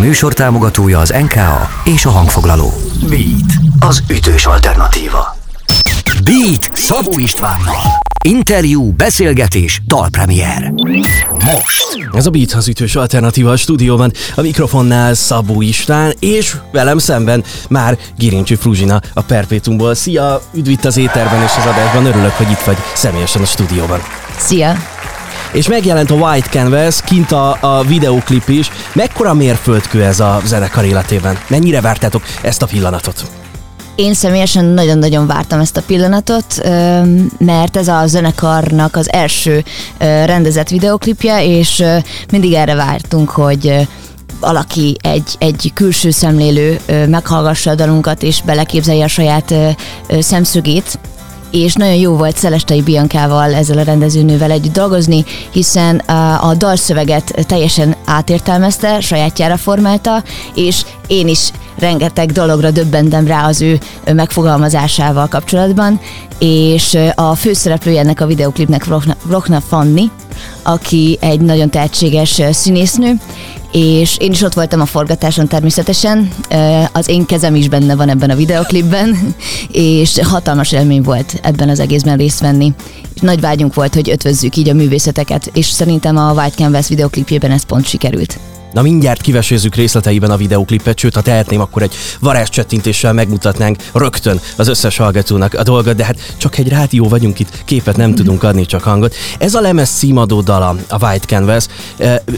műsor támogatója az NKA és a hangfoglaló. Beat, az ütős alternatíva. Beat Szabó Istvánnal. Interjú, beszélgetés, dalpremier. Most. Ez a Beat az ütős alternatíva a stúdióban, a mikrofonnál Szabó István, és velem szemben már Girincsi Fruzsina a Perpétumból. Szia, üdv itt az éterben és az adásban, örülök, hogy itt vagy személyesen a stúdióban. Szia! És megjelent a White Canvas, kint a, a videóklip is. Mekkora mérföldkő ez a zenekar életében? Mennyire vártátok ezt a pillanatot? Én személyesen nagyon-nagyon vártam ezt a pillanatot, mert ez a zenekarnak az első rendezett videoklipje, és mindig erre vártunk, hogy valaki, egy, egy külső szemlélő meghallgassa a dalunkat, és beleképzelje a saját szemszögét és nagyon jó volt Szelestei Biankával, ezzel a rendezőnővel együtt dolgozni, hiszen a dalszöveget teljesen átértelmezte, sajátjára formálta, és én is rengeteg dologra döbbentem rá az ő megfogalmazásával kapcsolatban, és a főszereplője ennek a videoklipnek Rokna Fanni, aki egy nagyon tehetséges színésznő, és én is ott voltam a forgatáson természetesen, az én kezem is benne van ebben a videoklipben, és hatalmas élmény volt ebben az egészben részt venni. És nagy vágyunk volt, hogy ötvözzük így a művészeteket, és szerintem a White Canvas videoklipjében ez pont sikerült. Na mindjárt kivesézzük részleteiben a videoklipet, sőt, ha tehetném, akkor egy varázscsettintéssel megmutatnánk rögtön az összes hallgatónak a dolgot, de hát csak egy rádió vagyunk itt, képet nem tudunk adni, csak hangot. Ez a lemez címadó dala, a White Canvas.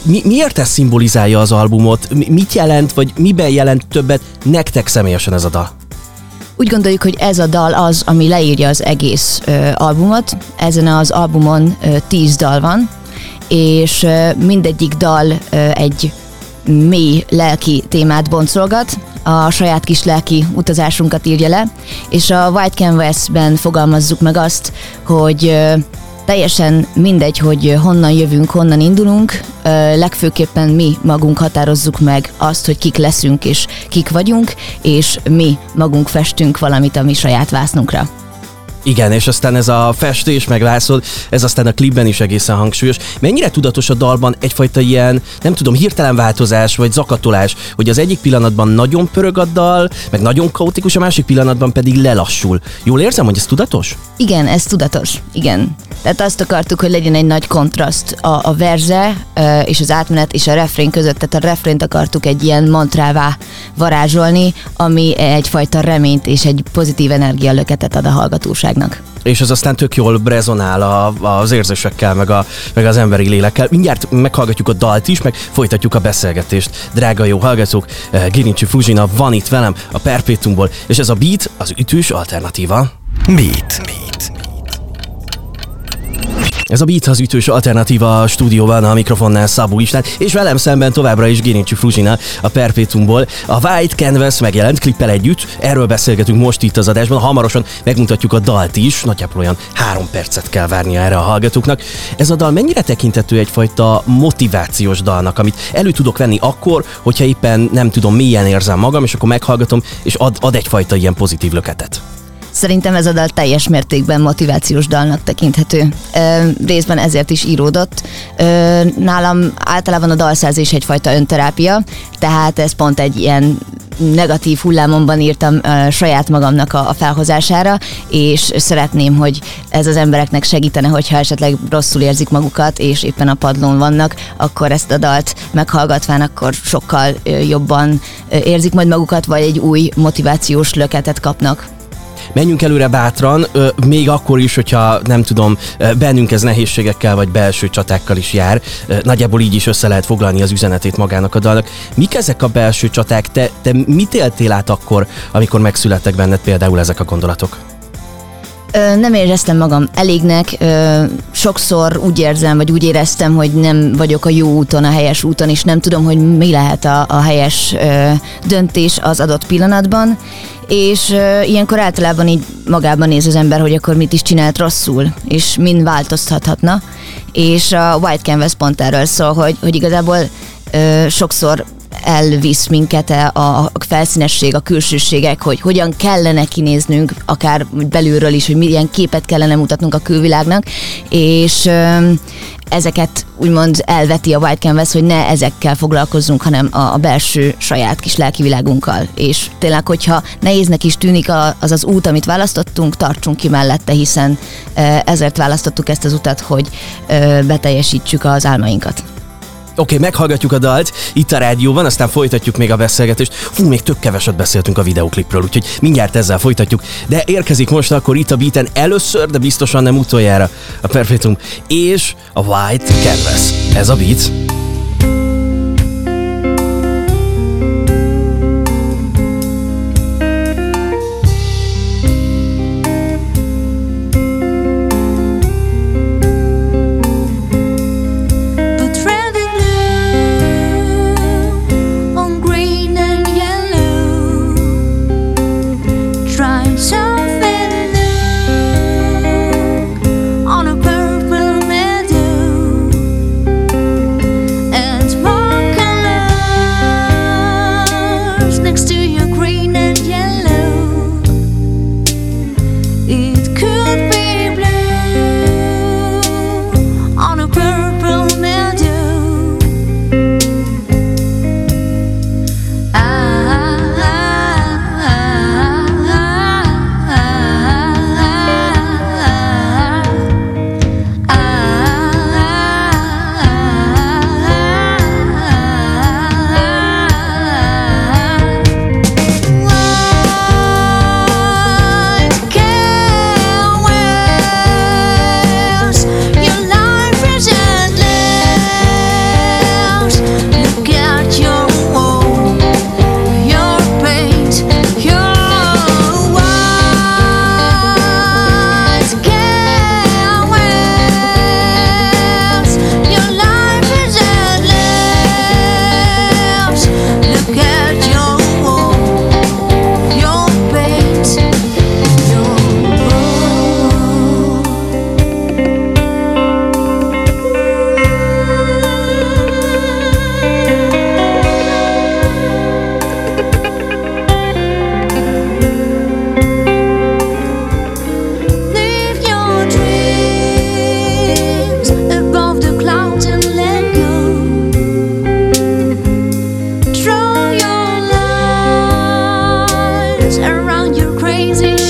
Mi, miért ez szimbolizálja az albumot? Mit jelent, vagy miben jelent többet nektek személyesen ez a dal? Úgy gondoljuk, hogy ez a dal az, ami leírja az egész ö, albumot. Ezen az albumon ö, tíz dal van, és ö, mindegyik dal ö, egy mély lelki témát boncolgat, a saját kis lelki utazásunkat írja le, és a White Canvas-ben fogalmazzuk meg azt, hogy teljesen mindegy, hogy honnan jövünk, honnan indulunk, legfőképpen mi magunk határozzuk meg azt, hogy kik leszünk és kik vagyunk, és mi magunk festünk valamit a mi saját vásznunkra. Igen, és aztán ez a festés, meg vászol, ez aztán a klipben is egészen hangsúlyos. Mennyire tudatos a dalban egyfajta ilyen, nem tudom, hirtelen változás, vagy zakatolás, hogy az egyik pillanatban nagyon pörög a dal, meg nagyon kaotikus, a másik pillanatban pedig lelassul. Jól érzem, hogy ez tudatos? Igen, ez tudatos. Igen. Tehát azt akartuk, hogy legyen egy nagy kontraszt a, a verze és az átmenet és a refrén között. Tehát a refrént akartuk egy ilyen mantrává varázsolni, ami egyfajta reményt és egy pozitív energialöketet ad a hallgatóságnak és az aztán tök jól rezonál a, az érzésekkel, meg, a, meg az emberi lélekkel. Mindjárt meghallgatjuk a dalt is, meg folytatjuk a beszélgetést. Drága jó hallgatók, Girincsi Fuzsina van itt velem a Perpétumból, és ez a beat az ütős alternatíva. Beat. Ez a Beat az ütős alternatíva a stúdióban, a mikrofonnál Szabó István, és velem szemben továbbra is Génincsi Fruzsina a Perpetumból. A White Canvas megjelent klippel együtt, erről beszélgetünk most itt az adásban, hamarosan megmutatjuk a dalt is, nagyjából olyan három percet kell várnia erre a hallgatóknak. Ez a dal mennyire tekintető egyfajta motivációs dalnak, amit elő tudok venni akkor, hogyha éppen nem tudom, milyen érzem magam, és akkor meghallgatom, és ad, ad egyfajta ilyen pozitív löketet. Szerintem ez a dal teljes mértékben motivációs dalnak tekinthető. Ö, részben ezért is íródott. Ö, nálam általában a dalszerzés egyfajta önterápia, tehát ez pont egy ilyen negatív hullámomban írtam uh, saját magamnak a, a felhozására, és szeretném, hogy ez az embereknek segítene, hogyha esetleg rosszul érzik magukat, és éppen a padlón vannak, akkor ezt a dalt meghallgatván, akkor sokkal uh, jobban uh, érzik majd magukat, vagy egy új motivációs löketet kapnak menjünk előre bátran, még akkor is, hogyha nem tudom, bennünk ez nehézségekkel vagy belső csatákkal is jár. Nagyjából így is össze lehet foglalni az üzenetét magának a dalnak. Mik ezek a belső csaták? Te, te mit éltél át akkor, amikor megszülettek benned például ezek a gondolatok? Nem éreztem magam elégnek, sokszor úgy érzem, vagy úgy éreztem, hogy nem vagyok a jó úton, a helyes úton, és nem tudom, hogy mi lehet a, a helyes döntés az adott pillanatban, és ilyenkor általában így magában néz az ember, hogy akkor mit is csinált rosszul, és min változtathatna, és a White Canvas pont erről szól, hogy, hogy igazából sokszor elvisz minket a felszínesség, a külsőségek, hogy hogyan kellene kinéznünk, akár belülről is, hogy milyen képet kellene mutatnunk a külvilágnak, és ezeket úgymond elveti a White Canvas, hogy ne ezekkel foglalkozzunk, hanem a, a belső saját kis lelkivilágunkkal. És tényleg, hogyha nehéznek is tűnik az az út, amit választottunk, tartsunk ki mellette, hiszen ezért választottuk ezt az utat, hogy beteljesítsük az álmainkat. Oké, okay, meghallgatjuk a dalt itt a rádióban, aztán folytatjuk még a beszélgetést. Fú, még tök keveset beszéltünk a videoklipről, úgyhogy mindjárt ezzel folytatjuk. De érkezik most akkor itt a beaten először, de biztosan nem utoljára a Perfectum és a White Canvas. Ez a beat. around you crazy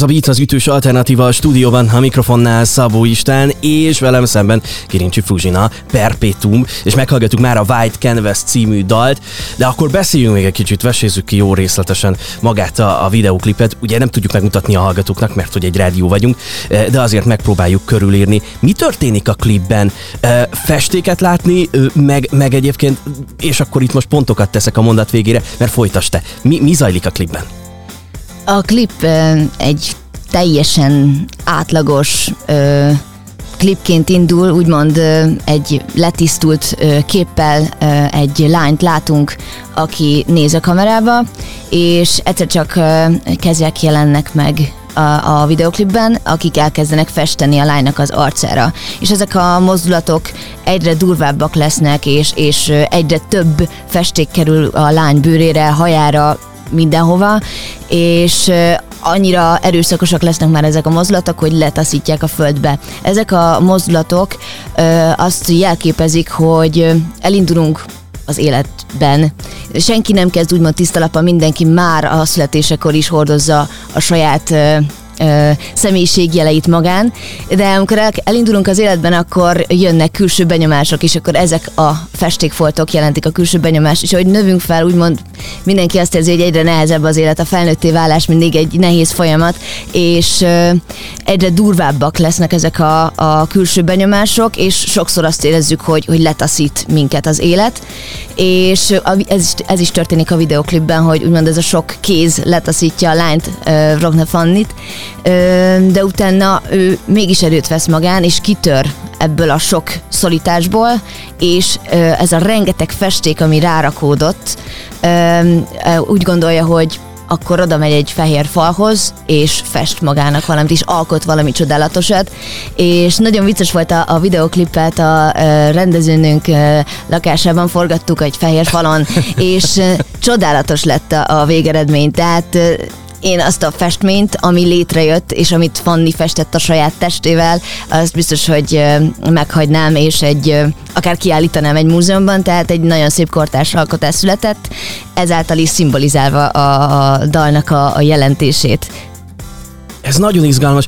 Ez a Beat az ütős alternatíva a stúdióban, a mikrofonnál Szabó Istán, és velem szemben Kirincsi Fuzsina, Perpetuum, és meghallgatjuk már a White Canvas című dalt, de akkor beszéljünk még egy kicsit, vesézzük ki jó részletesen magát a, a videoklipet. Ugye nem tudjuk megmutatni a hallgatóknak, mert hogy egy rádió vagyunk, eh, de azért megpróbáljuk körülírni. Mi történik a klipben? Eh, festéket látni, meg, meg egyébként, és akkor itt most pontokat teszek a mondat végére, mert folytasd te. Mi, mi zajlik a klipben? A klip egy teljesen átlagos klipként indul, úgymond egy letisztult képpel egy lányt látunk, aki néz a kamerába, és egyszer csak kezek jelennek meg a, a videoklipben, akik elkezdenek festeni a lánynak az arcára. És ezek a mozdulatok egyre durvábbak lesznek, és, és egyre több festék kerül a lány bőrére, hajára, mindenhova, és annyira erőszakosak lesznek már ezek a mozdulatok, hogy letaszítják a földbe. Ezek a mozdulatok azt jelképezik, hogy elindulunk az életben. Senki nem kezd úgymond tisztalapban, mindenki már a születésekor is hordozza a saját ö, személyiségjeleit magán, de amikor el, elindulunk az életben, akkor jönnek külső benyomások, és akkor ezek a festékfoltok jelentik a külső benyomást, és ahogy növünk fel, úgymond mindenki azt érzi, hogy egyre nehezebb az élet, a felnőtté válás mindig egy nehéz folyamat, és ö, egyre durvábbak lesznek ezek a, a külső benyomások, és sokszor azt érezzük, hogy, hogy letaszít minket az élet, és ez is, ez is történik a videoklipben, hogy úgymond ez a sok kéz letaszítja a lányt, Rogna Fannit, de utána ő mégis erőt vesz magán, és kitör ebből a sok szorításból, és ez a rengeteg festék, ami rárakódott, úgy gondolja, hogy akkor oda megy egy fehér falhoz, és fest magának valamit, és alkot valami csodálatosat. És nagyon vicces volt a, a videoklipet a, a rendezőnünk lakásában forgattuk egy fehér falon, és csodálatos lett a, a végeredmény. Tehát én azt a festményt, ami létrejött, és amit Fanni festett a saját testével, azt biztos, hogy meghagynám, és egy akár kiállítanám egy múzeumban, tehát egy nagyon szép kortárs alkotás született, ezáltal is szimbolizálva a, a dalnak a, a jelentését. Ez nagyon izgalmas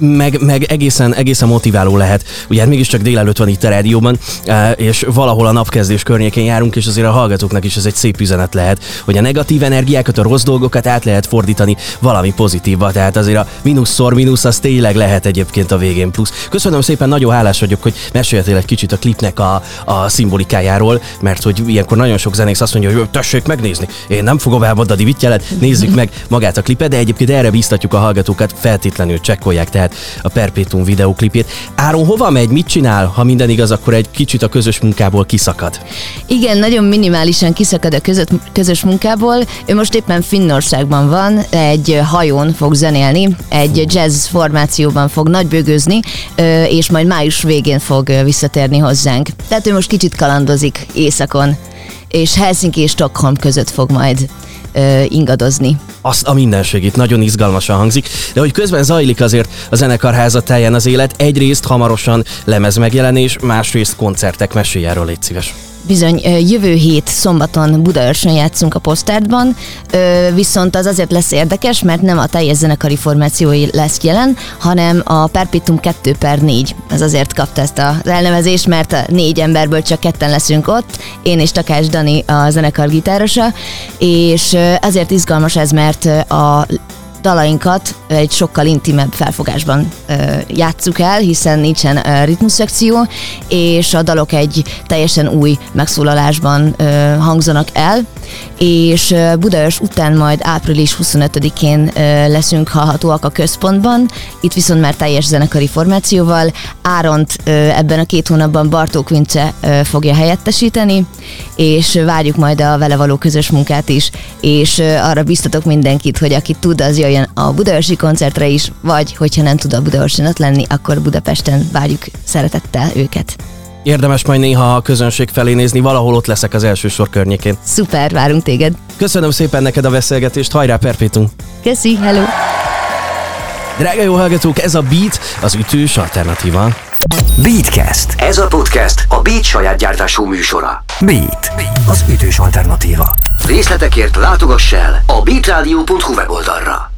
meg, meg egészen, egészen motiváló lehet. Ugye hát mégiscsak délelőtt van itt a rádióban, e, és valahol a napkezdés környékén járunk, és azért a hallgatóknak is ez egy szép üzenet lehet, hogy a negatív energiákat, a rossz dolgokat át lehet fordítani valami pozitívba, tehát azért a mínuszszor mínusz az tényleg lehet egyébként a végén plusz. Köszönöm szépen, nagyon hálás vagyok, hogy meséltél egy kicsit a klipnek a, a szimbolikájáról, mert hogy ilyenkor nagyon sok zenész azt mondja, hogy tessék megnézni. Én nem fogom elmondani vitjelet, nézzük meg magát a klipet, de egyébként erre biztatjuk a hallgatókat, feltétlenül csekkolják, tehát a Perpetuum videoklipét. Áron hova megy, mit csinál, ha minden igaz, akkor egy kicsit a közös munkából kiszakad? Igen, nagyon minimálisan kiszakad a között, közös munkából. Ő most éppen Finnországban van, egy hajón fog zenélni, egy jazz formációban fog nagybőgőzni, és majd május végén fog visszatérni hozzánk. Tehát ő most kicsit kalandozik éjszakon, és Helsinki és Stockholm között fog majd ingadozni azt a mindenségét, nagyon izgalmasan hangzik, de hogy közben zajlik azért a zenekarháza teljen az élet, egyrészt hamarosan lemez megjelenés, másrészt koncertek, mesélj erről, légy szíves. Bizony, jövő hét szombaton Budaörsön játszunk a posztártban, viszont az azért lesz érdekes, mert nem a teljes zenekari formációi lesz jelen, hanem a Perpetuum 2 per 4. Ez azért kapta ezt az elnevezést, mert a négy emberből csak ketten leszünk ott, én és Takás Dani a zenekar gitárosa, és azért izgalmas ez, mert a dalainkat egy sokkal intimebb felfogásban ö, játsszuk el, hiszen nincsen ö, ritmusszekció, és a dalok egy teljesen új megszólalásban ö, hangzanak el, és Budaörs után majd április 25-én leszünk hallhatóak a központban, itt viszont már teljes zenekari formációval. Áront ebben a két hónapban Bartók Vince fogja helyettesíteni, és várjuk majd a vele való közös munkát is, és arra biztatok mindenkit, hogy aki tud, az jöjjön a Budaörsi koncertre is, vagy hogyha nem tud a Budaörsen ott lenni, akkor Budapesten várjuk szeretettel őket. Érdemes majd néha a közönség felé nézni, valahol ott leszek az első sor környékén. Szuper, várunk téged. Köszönöm szépen neked a beszélgetést, hajrá Perpétum! Köszi, hello! Drága jó hallgatók, ez a Beat, az ütős alternatíva. Beatcast. Ez a podcast a Beat saját gyártású műsora. Beat, az ütős alternatíva. Részletekért látogass el a beatradio.hu weboldalra.